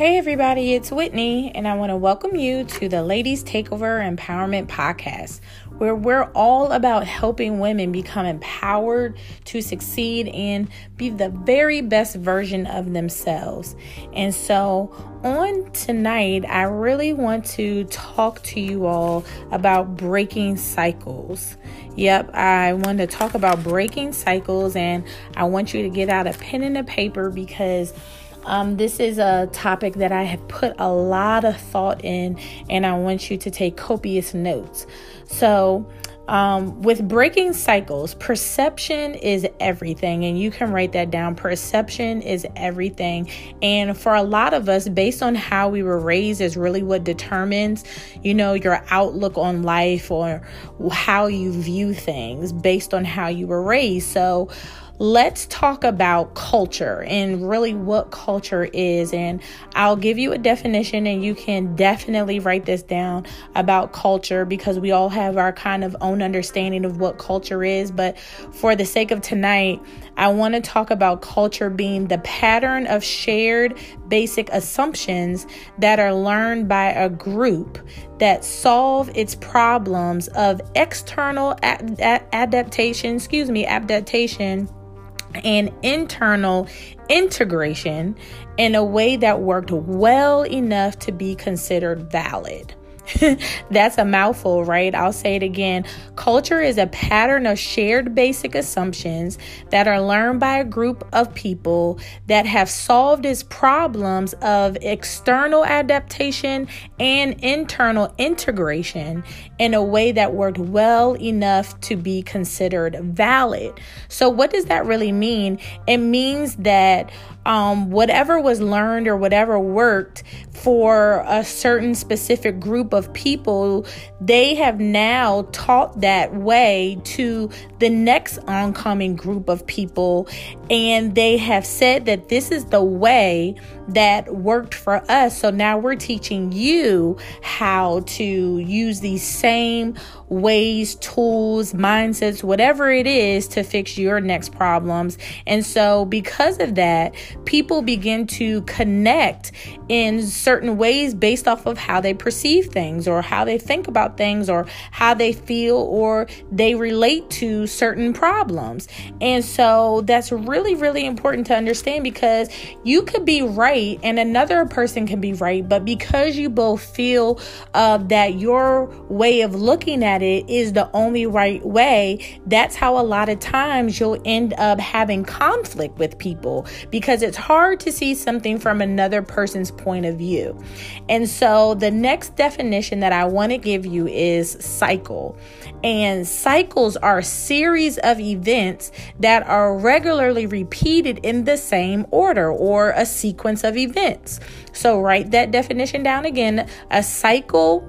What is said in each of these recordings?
Hey, everybody, it's Whitney, and I want to welcome you to the Ladies Takeover Empowerment Podcast, where we're all about helping women become empowered to succeed and be the very best version of themselves. And so, on tonight, I really want to talk to you all about breaking cycles. Yep, I want to talk about breaking cycles, and I want you to get out a pen and a paper because um, this is a topic that I have put a lot of thought in, and I want you to take copious notes. So, um, with breaking cycles, perception is everything, and you can write that down. Perception is everything, and for a lot of us, based on how we were raised, is really what determines, you know, your outlook on life or how you view things based on how you were raised. So, let's talk about culture and really what culture is. And I'll give you a definition, and you can definitely write this down about culture because we all have our kind of own understanding of what culture is. But for the sake of tonight, I want to talk about culture being the pattern of shared basic assumptions that are learned by a group that solve its problems of external adaptation, excuse me, adaptation and internal integration in a way that worked well enough to be considered valid. That's a mouthful, right? I'll say it again. Culture is a pattern of shared basic assumptions that are learned by a group of people that have solved its problems of external adaptation and internal integration in a way that worked well enough to be considered valid. So, what does that really mean? It means that um, whatever was learned or whatever worked for a certain specific group of people, they have now taught that way to the next oncoming group of people. And they have said that this is the way that worked for us. So now we're teaching you how to use these same ways, tools, mindsets, whatever it is to fix your next problems. And so, because of that, people begin to connect in certain ways based off of how they perceive things or how they think about things or how they feel or they relate to certain problems. And so, that's really, really important to understand because you could be right and another person can be right, but because you both feel uh, that your way of looking at it is the only right way, that's how a lot of times you'll end up having conflict with people because it's hard to see something from another person's point of view. And so the next definition that I want to give you is cycle. And cycles are series of events that are regularly repeated in the same order or a sequence of events. So write that definition down again. A cycle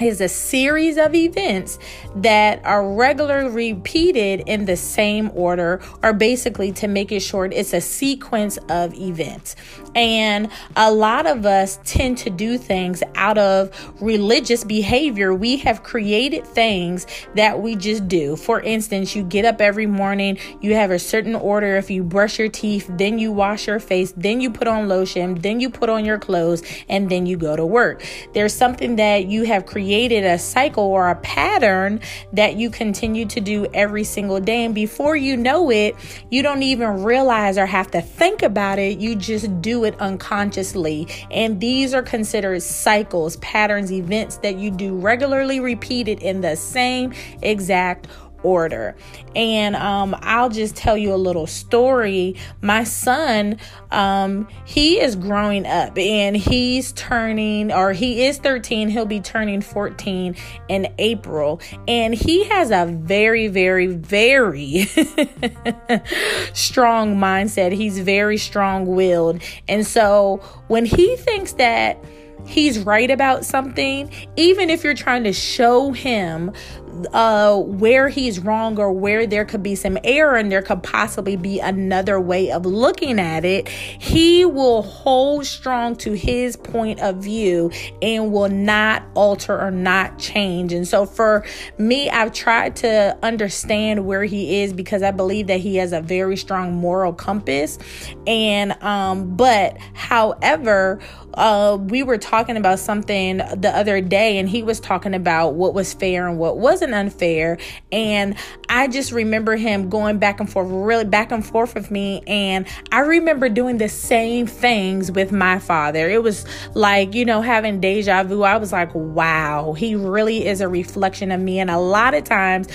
is a series of events that are regularly repeated in the same order, or basically, to make it short, it's a sequence of events. And a lot of us tend to do things out of religious behavior. We have created things that we just do. For instance, you get up every morning, you have a certain order. If you brush your teeth, then you wash your face, then you put on lotion, then you put on your clothes, and then you go to work. There's something that you have created a cycle or a pattern that you continue to do every single day. And before you know it, you don't even realize or have to think about it. You just do it unconsciously. And these are considered cycles, patterns, events that you do regularly repeated in the same exact order. And um, I'll just tell you a little story. My son, um, he is growing up and he's turning, or he is 13, he'll be turning 14 in April. And he has a very, very, very strong mindset. He's very strong willed. And so when he thinks that he's right about something, even if you're trying to show him uh, where he's wrong or where there could be some error and there could possibly be another way of looking at it, he will hold strong to his point of view and will not alter or not change. And so for me, I've tried to understand where he is because I believe that he has a very strong moral compass. And, um, but however, uh, we were talking about something the other day, and he was talking about what was fair and what wasn't unfair. And I just remember him going back and forth, really back and forth with me. And I remember doing the same things with my father. It was like, you know, having deja vu. I was like, wow, he really is a reflection of me. And a lot of times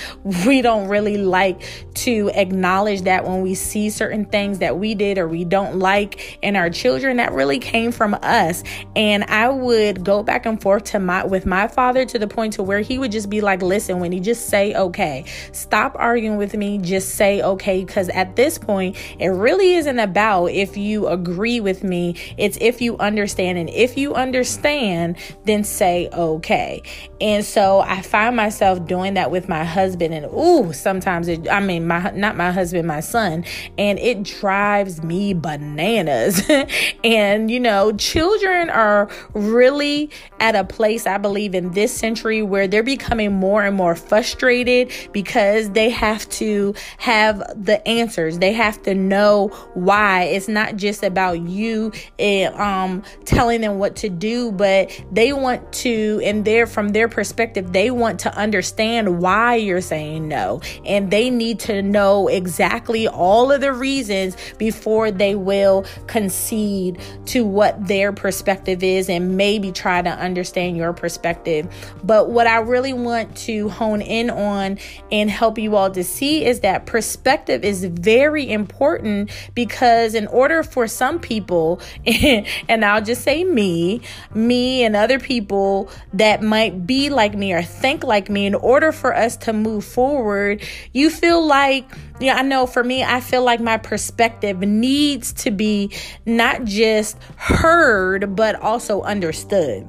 we don't really like to acknowledge that when we see certain things that we did or we don't like in our children, that really came from us. And I would go back and forth to my with my father to the point to where he would just be like, listen, when he just say okay. Stop arguing with me, just say okay. Because at this point, it really isn't about if you agree with me, it's if you understand. And if you understand, then say okay. And so I find myself doing that with my husband. And ooh, sometimes it I mean my not my husband, my son, and it drives me bananas. and you know, children are really at a place, I believe, in this century where they're becoming more and more frustrated because they have to have the answers. They have to know why. It's not just about you eh, um, telling them what to do, but they want to, and they're from their perspective, they want to understand why you're saying no. And they need to know exactly all of the reasons before they will concede to what their perspective is and maybe try to understand your perspective. But what I really want to hone in on and help you all to see is that perspective is very important because in order for some people, and I'll just say me, me and other people that might be like me or think like me, in order for us to move forward, you feel like yeah, I know for me, I feel like my perspective needs to be not just heard, but also understood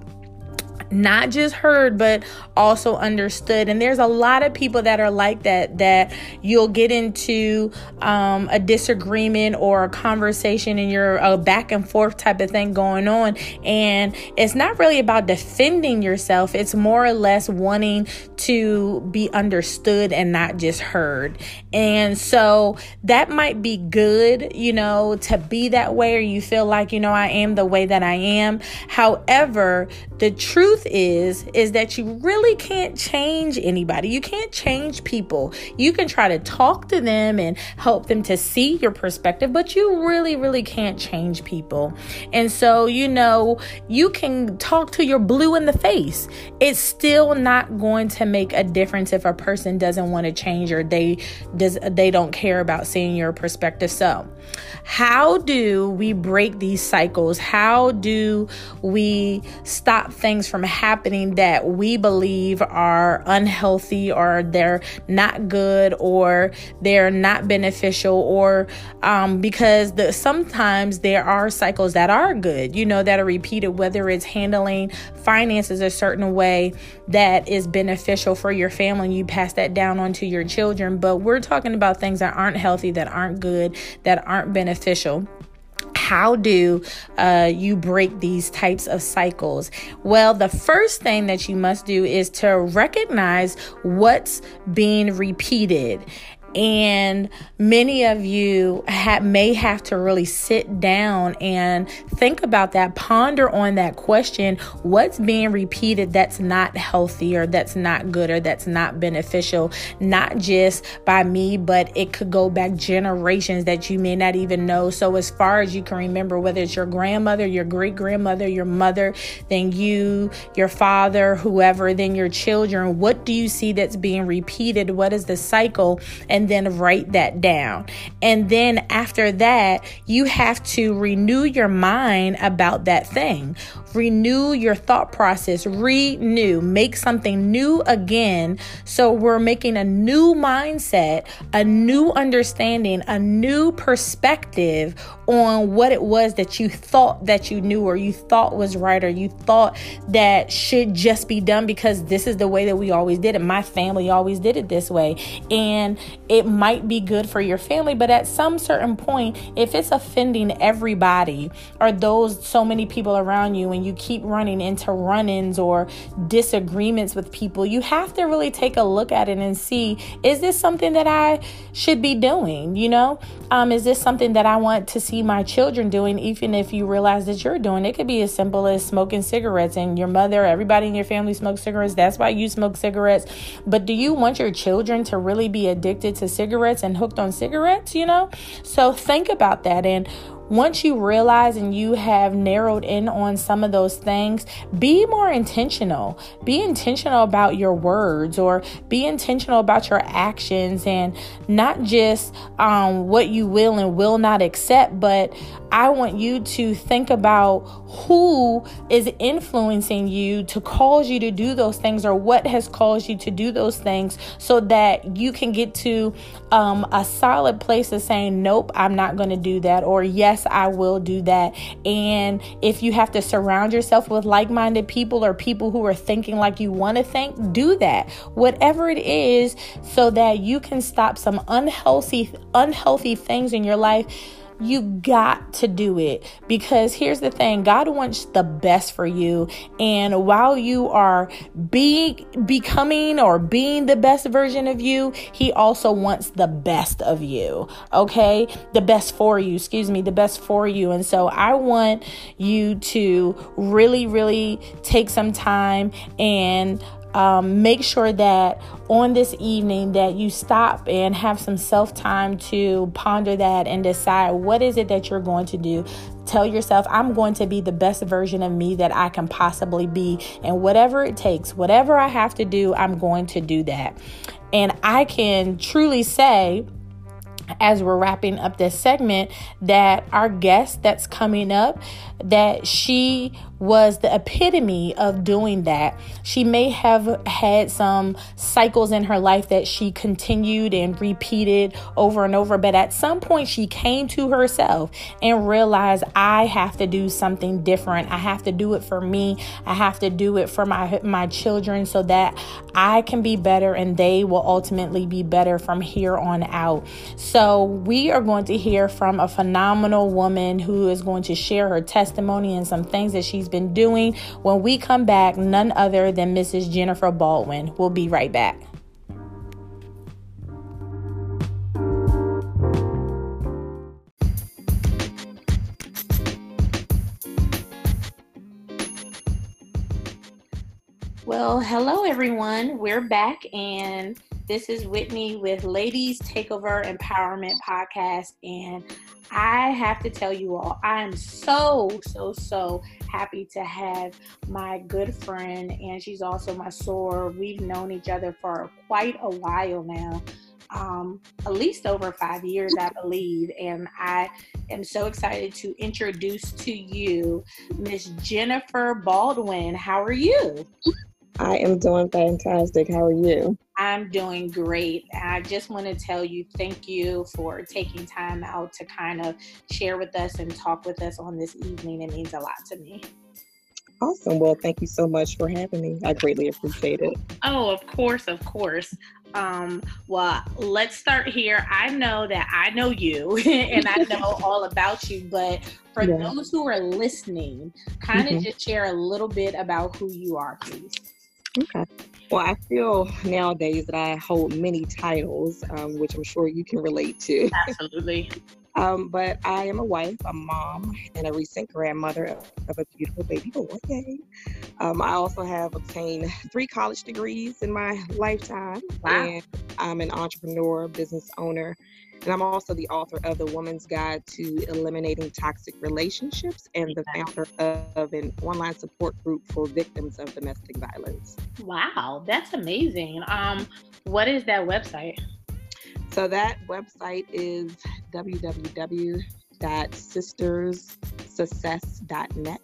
not just heard but also understood. And there's a lot of people that are like that that you'll get into um, a disagreement or a conversation and you're a back and forth type of thing going on. And it's not really about defending yourself. It's more or less wanting to be understood and not just heard. And so that might be good you know to be that way or you feel like you know I am the way that I am. However the truth is is that you really can't change anybody. You can't change people. You can try to talk to them and help them to see your perspective, but you really really can't change people. And so, you know, you can talk to your blue in the face. It's still not going to make a difference if a person doesn't want to change or they does they don't care about seeing your perspective. So, how do we break these cycles? How do we stop things from happening that we believe are unhealthy or they're not good or they're not beneficial or um, because the, sometimes there are cycles that are good, you know, that are repeated, whether it's handling finances a certain way that is beneficial for your family and you pass that down onto your children. But we're talking about things that aren't healthy, that aren't good, that aren't beneficial how do uh, you break these types of cycles? Well, the first thing that you must do is to recognize what's being repeated and many of you ha- may have to really sit down and think about that, ponder on that question what's being repeated that's not healthy or that's not good or that's not beneficial, not just by me, but it could go back generations that you may not even know. So, as far as you can remember, whether it's your grandmother, your great grandmother, your mother, then you, your father, whoever, then your children, what do you see that's being repeated? What is the cycle? And then write that down. And then after that, you have to renew your mind about that thing. Renew your thought process, renew, make something new again. So we're making a new mindset, a new understanding, a new perspective on what it was that you thought that you knew or you thought was right or you thought that should just be done because this is the way that we always did it. My family always did it this way. And it might be good for your family, but at some certain point, if it's offending everybody or those so many people around you and you keep running into run ins or disagreements with people, you have to really take a look at it and see is this something that I should be doing? You know, um, is this something that I want to see? See my children doing, even if you realize that you're doing. It could be as simple as smoking cigarettes, and your mother, everybody in your family smokes cigarettes. That's why you smoke cigarettes. But do you want your children to really be addicted to cigarettes and hooked on cigarettes? You know? So think about that. And once you realize and you have narrowed in on some of those things, be more intentional. Be intentional about your words or be intentional about your actions and not just um, what you will and will not accept, but I want you to think about who is influencing you to cause you to do those things or what has caused you to do those things so that you can get to um, a solid place of saying, Nope, I'm not going to do that, or Yes, I will do that. And if you have to surround yourself with like minded people or people who are thinking like you want to think, do that. Whatever it is, so that you can stop some unhealthy, unhealthy things in your life you got to do it because here's the thing God wants the best for you. And while you are be, becoming or being the best version of you, He also wants the best of you. Okay? The best for you, excuse me, the best for you. And so I want you to really, really take some time and um, make sure that on this evening that you stop and have some self time to ponder that and decide what is it that you're going to do. Tell yourself i'm going to be the best version of me that i can possibly be and whatever it takes whatever i have to do i'm going to do that. And i can truly say as we're wrapping up this segment that our guest that's coming up that she was the epitome of doing that. She may have had some cycles in her life that she continued and repeated over and over, but at some point she came to herself and realized I have to do something different. I have to do it for me. I have to do it for my my children so that I can be better and they will ultimately be better from here on out. So, we are going to hear from a phenomenal woman who is going to share her testimony and some things that she's been doing. When we come back, none other than Mrs. Jennifer Baldwin. We'll be right back. Well, hello everyone. We're back and this is Whitney with Ladies Takeover Empowerment Podcast and I have to tell you all, I am so, so, so happy to have my good friend, and she's also my soror. We've known each other for quite a while now. Um, at least over five years, I believe. And I am so excited to introduce to you Miss Jennifer Baldwin. How are you? I am doing fantastic. How are you? I'm doing great. I just want to tell you thank you for taking time out to kind of share with us and talk with us on this evening. It means a lot to me. Awesome. Well, thank you so much for having me. I greatly appreciate it. Oh, of course, of course. Um, well, let's start here. I know that I know you and I know all about you, but for yeah. those who are listening, kind of mm-hmm. just share a little bit about who you are, please. Okay. Well, I feel nowadays that I hold many titles, um, which I'm sure you can relate to. Absolutely. Um, but I am a wife, a mom, and a recent grandmother of a beautiful baby boy. Um, I also have obtained three college degrees in my lifetime. Wow. And I'm an entrepreneur, business owner, and I'm also the author of The Woman's Guide to Eliminating Toxic Relationships and the founder of an online support group for victims of domestic violence. Wow, that's amazing. Um, what is that website? So that website is www.sisterssuccess.net.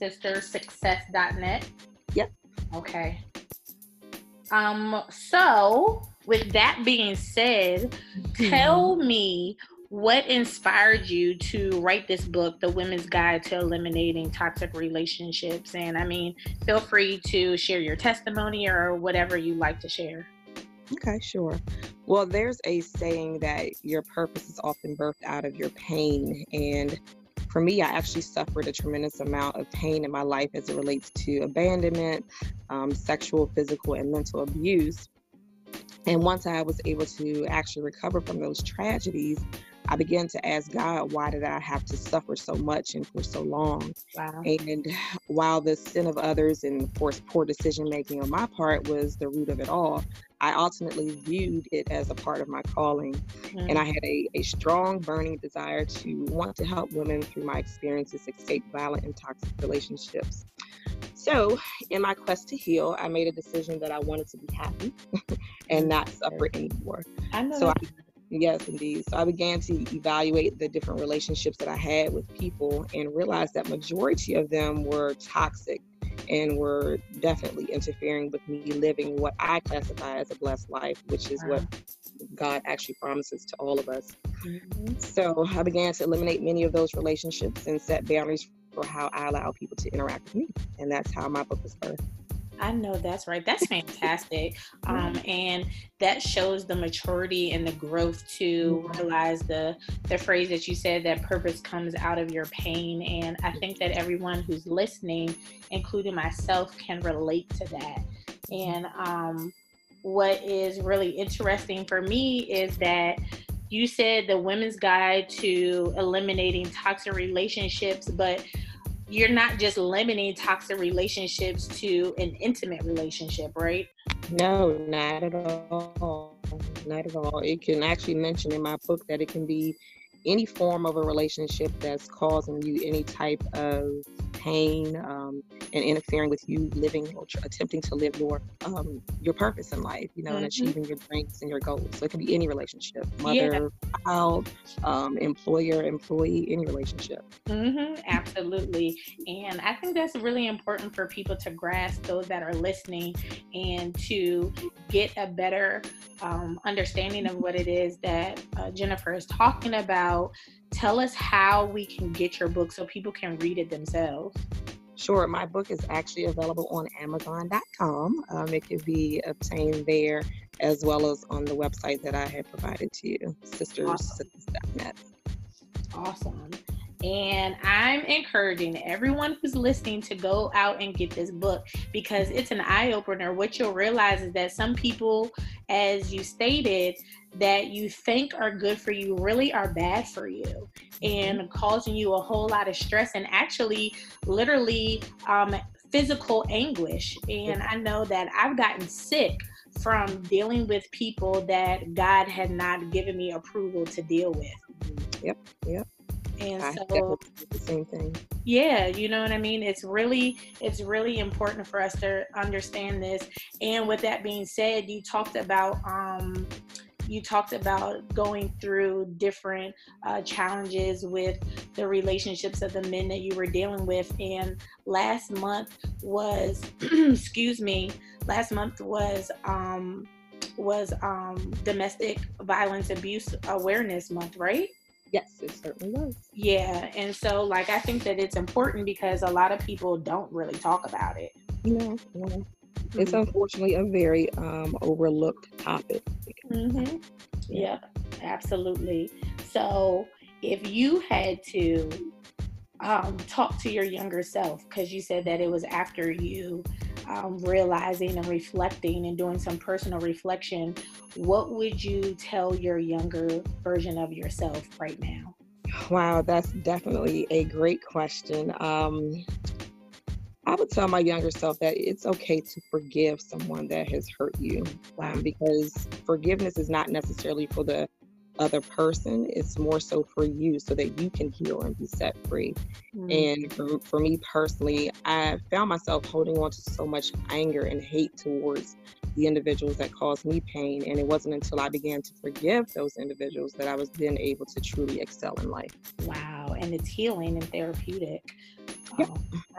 Sistersuccess.net. Yep. Okay. Um. So, with that being said, mm-hmm. tell me what inspired you to write this book, The Women's Guide to Eliminating Toxic Relationships? And I mean, feel free to share your testimony or whatever you like to share. Okay, sure. Well, there's a saying that your purpose is often birthed out of your pain. And for me, I actually suffered a tremendous amount of pain in my life as it relates to abandonment, um, sexual, physical, and mental abuse. And once I was able to actually recover from those tragedies, I began to ask God, why did I have to suffer so much and for so long? Wow. And while the sin of others and, of course, poor decision making on my part was the root of it all, I ultimately viewed it as a part of my calling. Mm-hmm. And I had a, a strong, burning desire to want to help women through my experiences escape violent and toxic relationships. So, in my quest to heal, I made a decision that I wanted to be happy and not suffer anymore. I know. So I, yes, indeed. So I began to evaluate the different relationships that I had with people and realized that majority of them were toxic and were definitely interfering with me living what I classify as a blessed life, which is what God actually promises to all of us. Mm-hmm. So I began to eliminate many of those relationships and set boundaries for how I allow people to interact with me. And that's how my book was birthed. I know that's right. That's fantastic. Um, and that shows the maturity and the growth to mm-hmm. realize the the phrase that you said that purpose comes out of your pain. And I think that everyone who's listening, including myself, can relate to that. And um, what is really interesting for me is that you said the women's guide to eliminating toxic relationships, but you're not just limiting toxic relationships to an intimate relationship, right? No, not at all. Not at all. It can actually mention in my book that it can be any form of a relationship that's causing you any type of pain um, and interfering with you living or tr- attempting to live your um, your purpose in life, you know, mm-hmm. and achieving your dreams and your goals. So it can be any relationship, mother, yeah. child, um, employer, employee, any relationship. Mm-hmm, absolutely, and I think that's really important for people to grasp those that are listening and to get a better um, understanding of what it is that uh, Jennifer is talking about tell us how we can get your book so people can read it themselves. Sure. My book is actually available on Amazon.com. Um, it can be obtained there as well as on the website that I had provided to you, sisterssuccess.net. Awesome. And I'm encouraging everyone who's listening to go out and get this book because it's an eye opener. What you'll realize is that some people, as you stated, that you think are good for you really are bad for you and mm-hmm. causing you a whole lot of stress and actually, literally, um, physical anguish. And I know that I've gotten sick from dealing with people that God had not given me approval to deal with. Yep, yep. And I so the same thing. Yeah, you know what I mean? It's really it's really important for us to understand this. And with that being said, you talked about um you talked about going through different uh, challenges with the relationships of the men that you were dealing with. And last month was, excuse me, last month was um, was um, domestic violence abuse awareness month, right? Yes, it certainly was. Yeah, and so like I think that it's important because a lot of people don't really talk about it. No, no. Mm-hmm. It's unfortunately a very um, overlooked topic. Mm-hmm. Yeah, absolutely. So if you had to um, talk to your younger self, because you said that it was after you um, realizing and reflecting and doing some personal reflection, what would you tell your younger version of yourself right now? Wow, that's definitely a great question. Um, I would tell my younger self that it's okay to forgive someone that has hurt you um, because forgiveness is not necessarily for the other person, it's more so for you so that you can heal and be set free. Mm-hmm. And for, for me personally, I found myself holding on to so much anger and hate towards the individuals that caused me pain. And it wasn't until I began to forgive those individuals that I was then able to truly excel in life. Wow. And it's healing and therapeutic.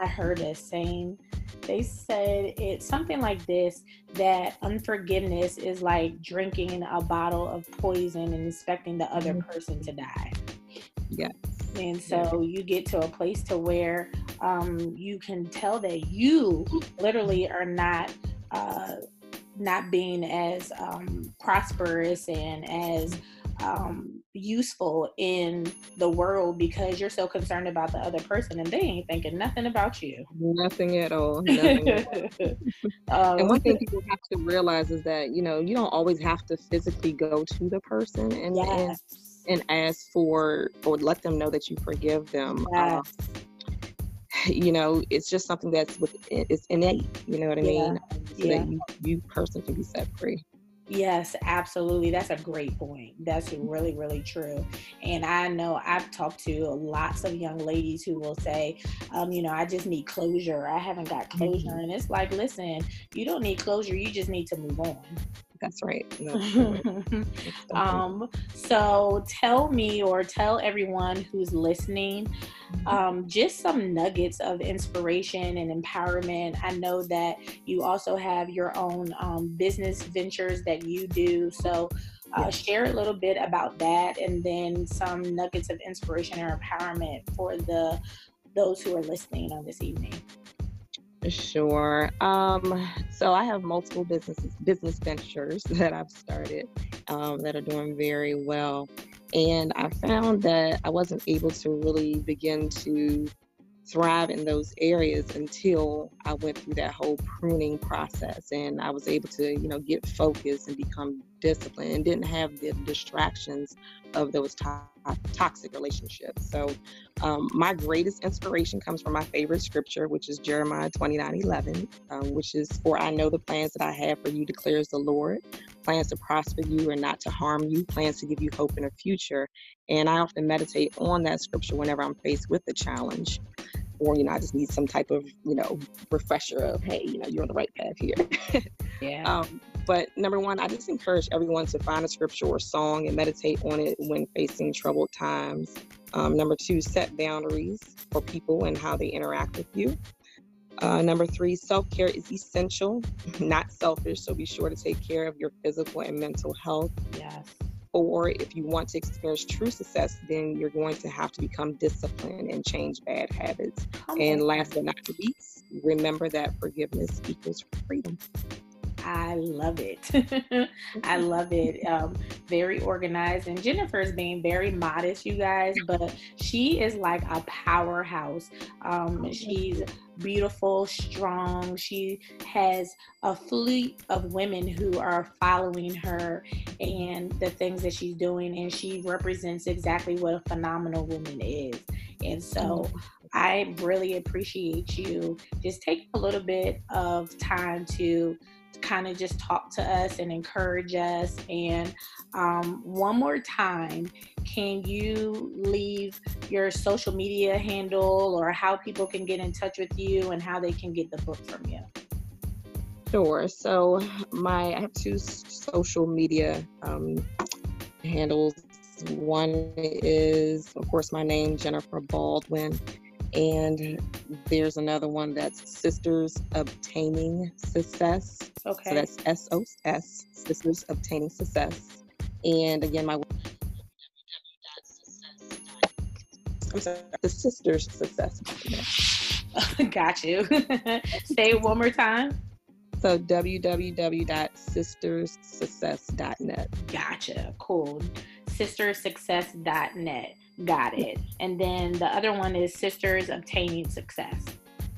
I heard a saying, they said it's something like this that unforgiveness is like drinking a bottle of poison and expecting the other mm-hmm. person to die. Yeah. And so you get to a place to where um, you can tell that you literally are not uh, not being as um, prosperous and as um, useful in the world because you're so concerned about the other person and they ain't thinking nothing about you. Nothing at all. Nothing at all. um, and one thing people have to realize is that you know you don't always have to physically go to the person and yes. and, and ask for or let them know that you forgive them. Yes. Um, you know, it's just something that's with it's innate. You know what I mean? So yeah. that you, you person can be set free. Yes, absolutely. That's a great point. That's really, really true. And I know I've talked to lots of young ladies who will say, um, you know, I just need closure. I haven't got closure. Mm-hmm. And it's like, listen, you don't need closure. You just need to move on. That's right. um, so tell me or tell everyone who's listening mm-hmm. um, just some nuggets of inspiration and empowerment. I know that you also have your own um, business ventures that you do. So uh, share a little bit about that and then some nuggets of inspiration or empowerment for the those who are listening on this evening. Sure. Um, so I have multiple businesses, business ventures that I've started um, that are doing very well. And I found that I wasn't able to really begin to thrive in those areas until I went through that whole pruning process and I was able to, you know, get focused and become disciplined and didn't have the distractions of those to- toxic relationships. So, um, my greatest inspiration comes from my favorite scripture, which is Jeremiah 29 11, um, which is, For I know the plans that I have for you, declares the Lord plans to prosper you and not to harm you, plans to give you hope in a future. And I often meditate on that scripture whenever I'm faced with a challenge or you know i just need some type of you know refresher of hey you know you're on the right path here. Yeah. Um, but number one i just encourage everyone to find a scripture or song and meditate on it when facing troubled times. Um, number two set boundaries for people and how they interact with you uh, number three self-care is essential not selfish so be sure to take care of your physical and mental health yes or if you want to experience true success, then you're going to have to become disciplined and change bad habits. And last but not least, remember that forgiveness equals freedom. I love it. I love it. Um, very organized. And Jennifer is being very modest, you guys, but she is like a powerhouse. Um, she's beautiful, strong. She has a fleet of women who are following her and the things that she's doing. And she represents exactly what a phenomenal woman is. And so I really appreciate you just taking a little bit of time to kind of just talk to us and encourage us. And um, one more time, can you leave your social media handle or how people can get in touch with you and how they can get the book from you? Sure. So my I have two social media um, handles. One is, of course, my name Jennifer Baldwin, and there's another one that's Sisters Obtaining Success. Okay. So that's S O S, Sisters Obtaining Success. And again, my I'm sorry, the Sisters Success. Got you. Say it one more time. So www.sisterssuccess.net. Gotcha. Cool. Sistersuccess.net. Got it. And then the other one is Sisters Obtaining Success.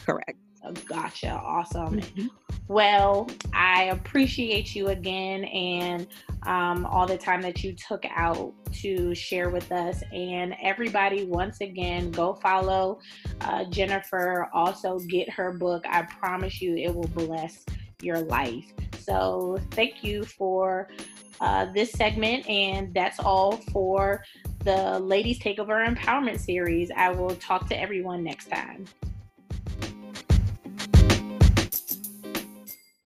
Correct. Oh, gotcha. Awesome. Mm-hmm. Well, I appreciate you again and um, all the time that you took out to share with us. And everybody, once again, go follow uh, Jennifer. Also, get her book. I promise you, it will bless your life. So, thank you for uh, this segment. And that's all for the Ladies Takeover Empowerment series. I will talk to everyone next time.